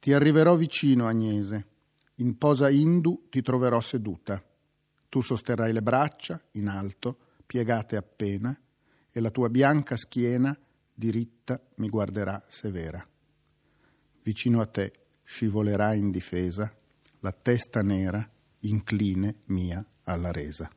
Ti arriverò vicino, Agnese. In posa indu ti troverò seduta. Tu sosterrai le braccia, in alto, piegate appena, e la tua bianca schiena, diritta, mi guarderà severa. Vicino a te scivolerà in difesa la testa nera, incline mia alla resa.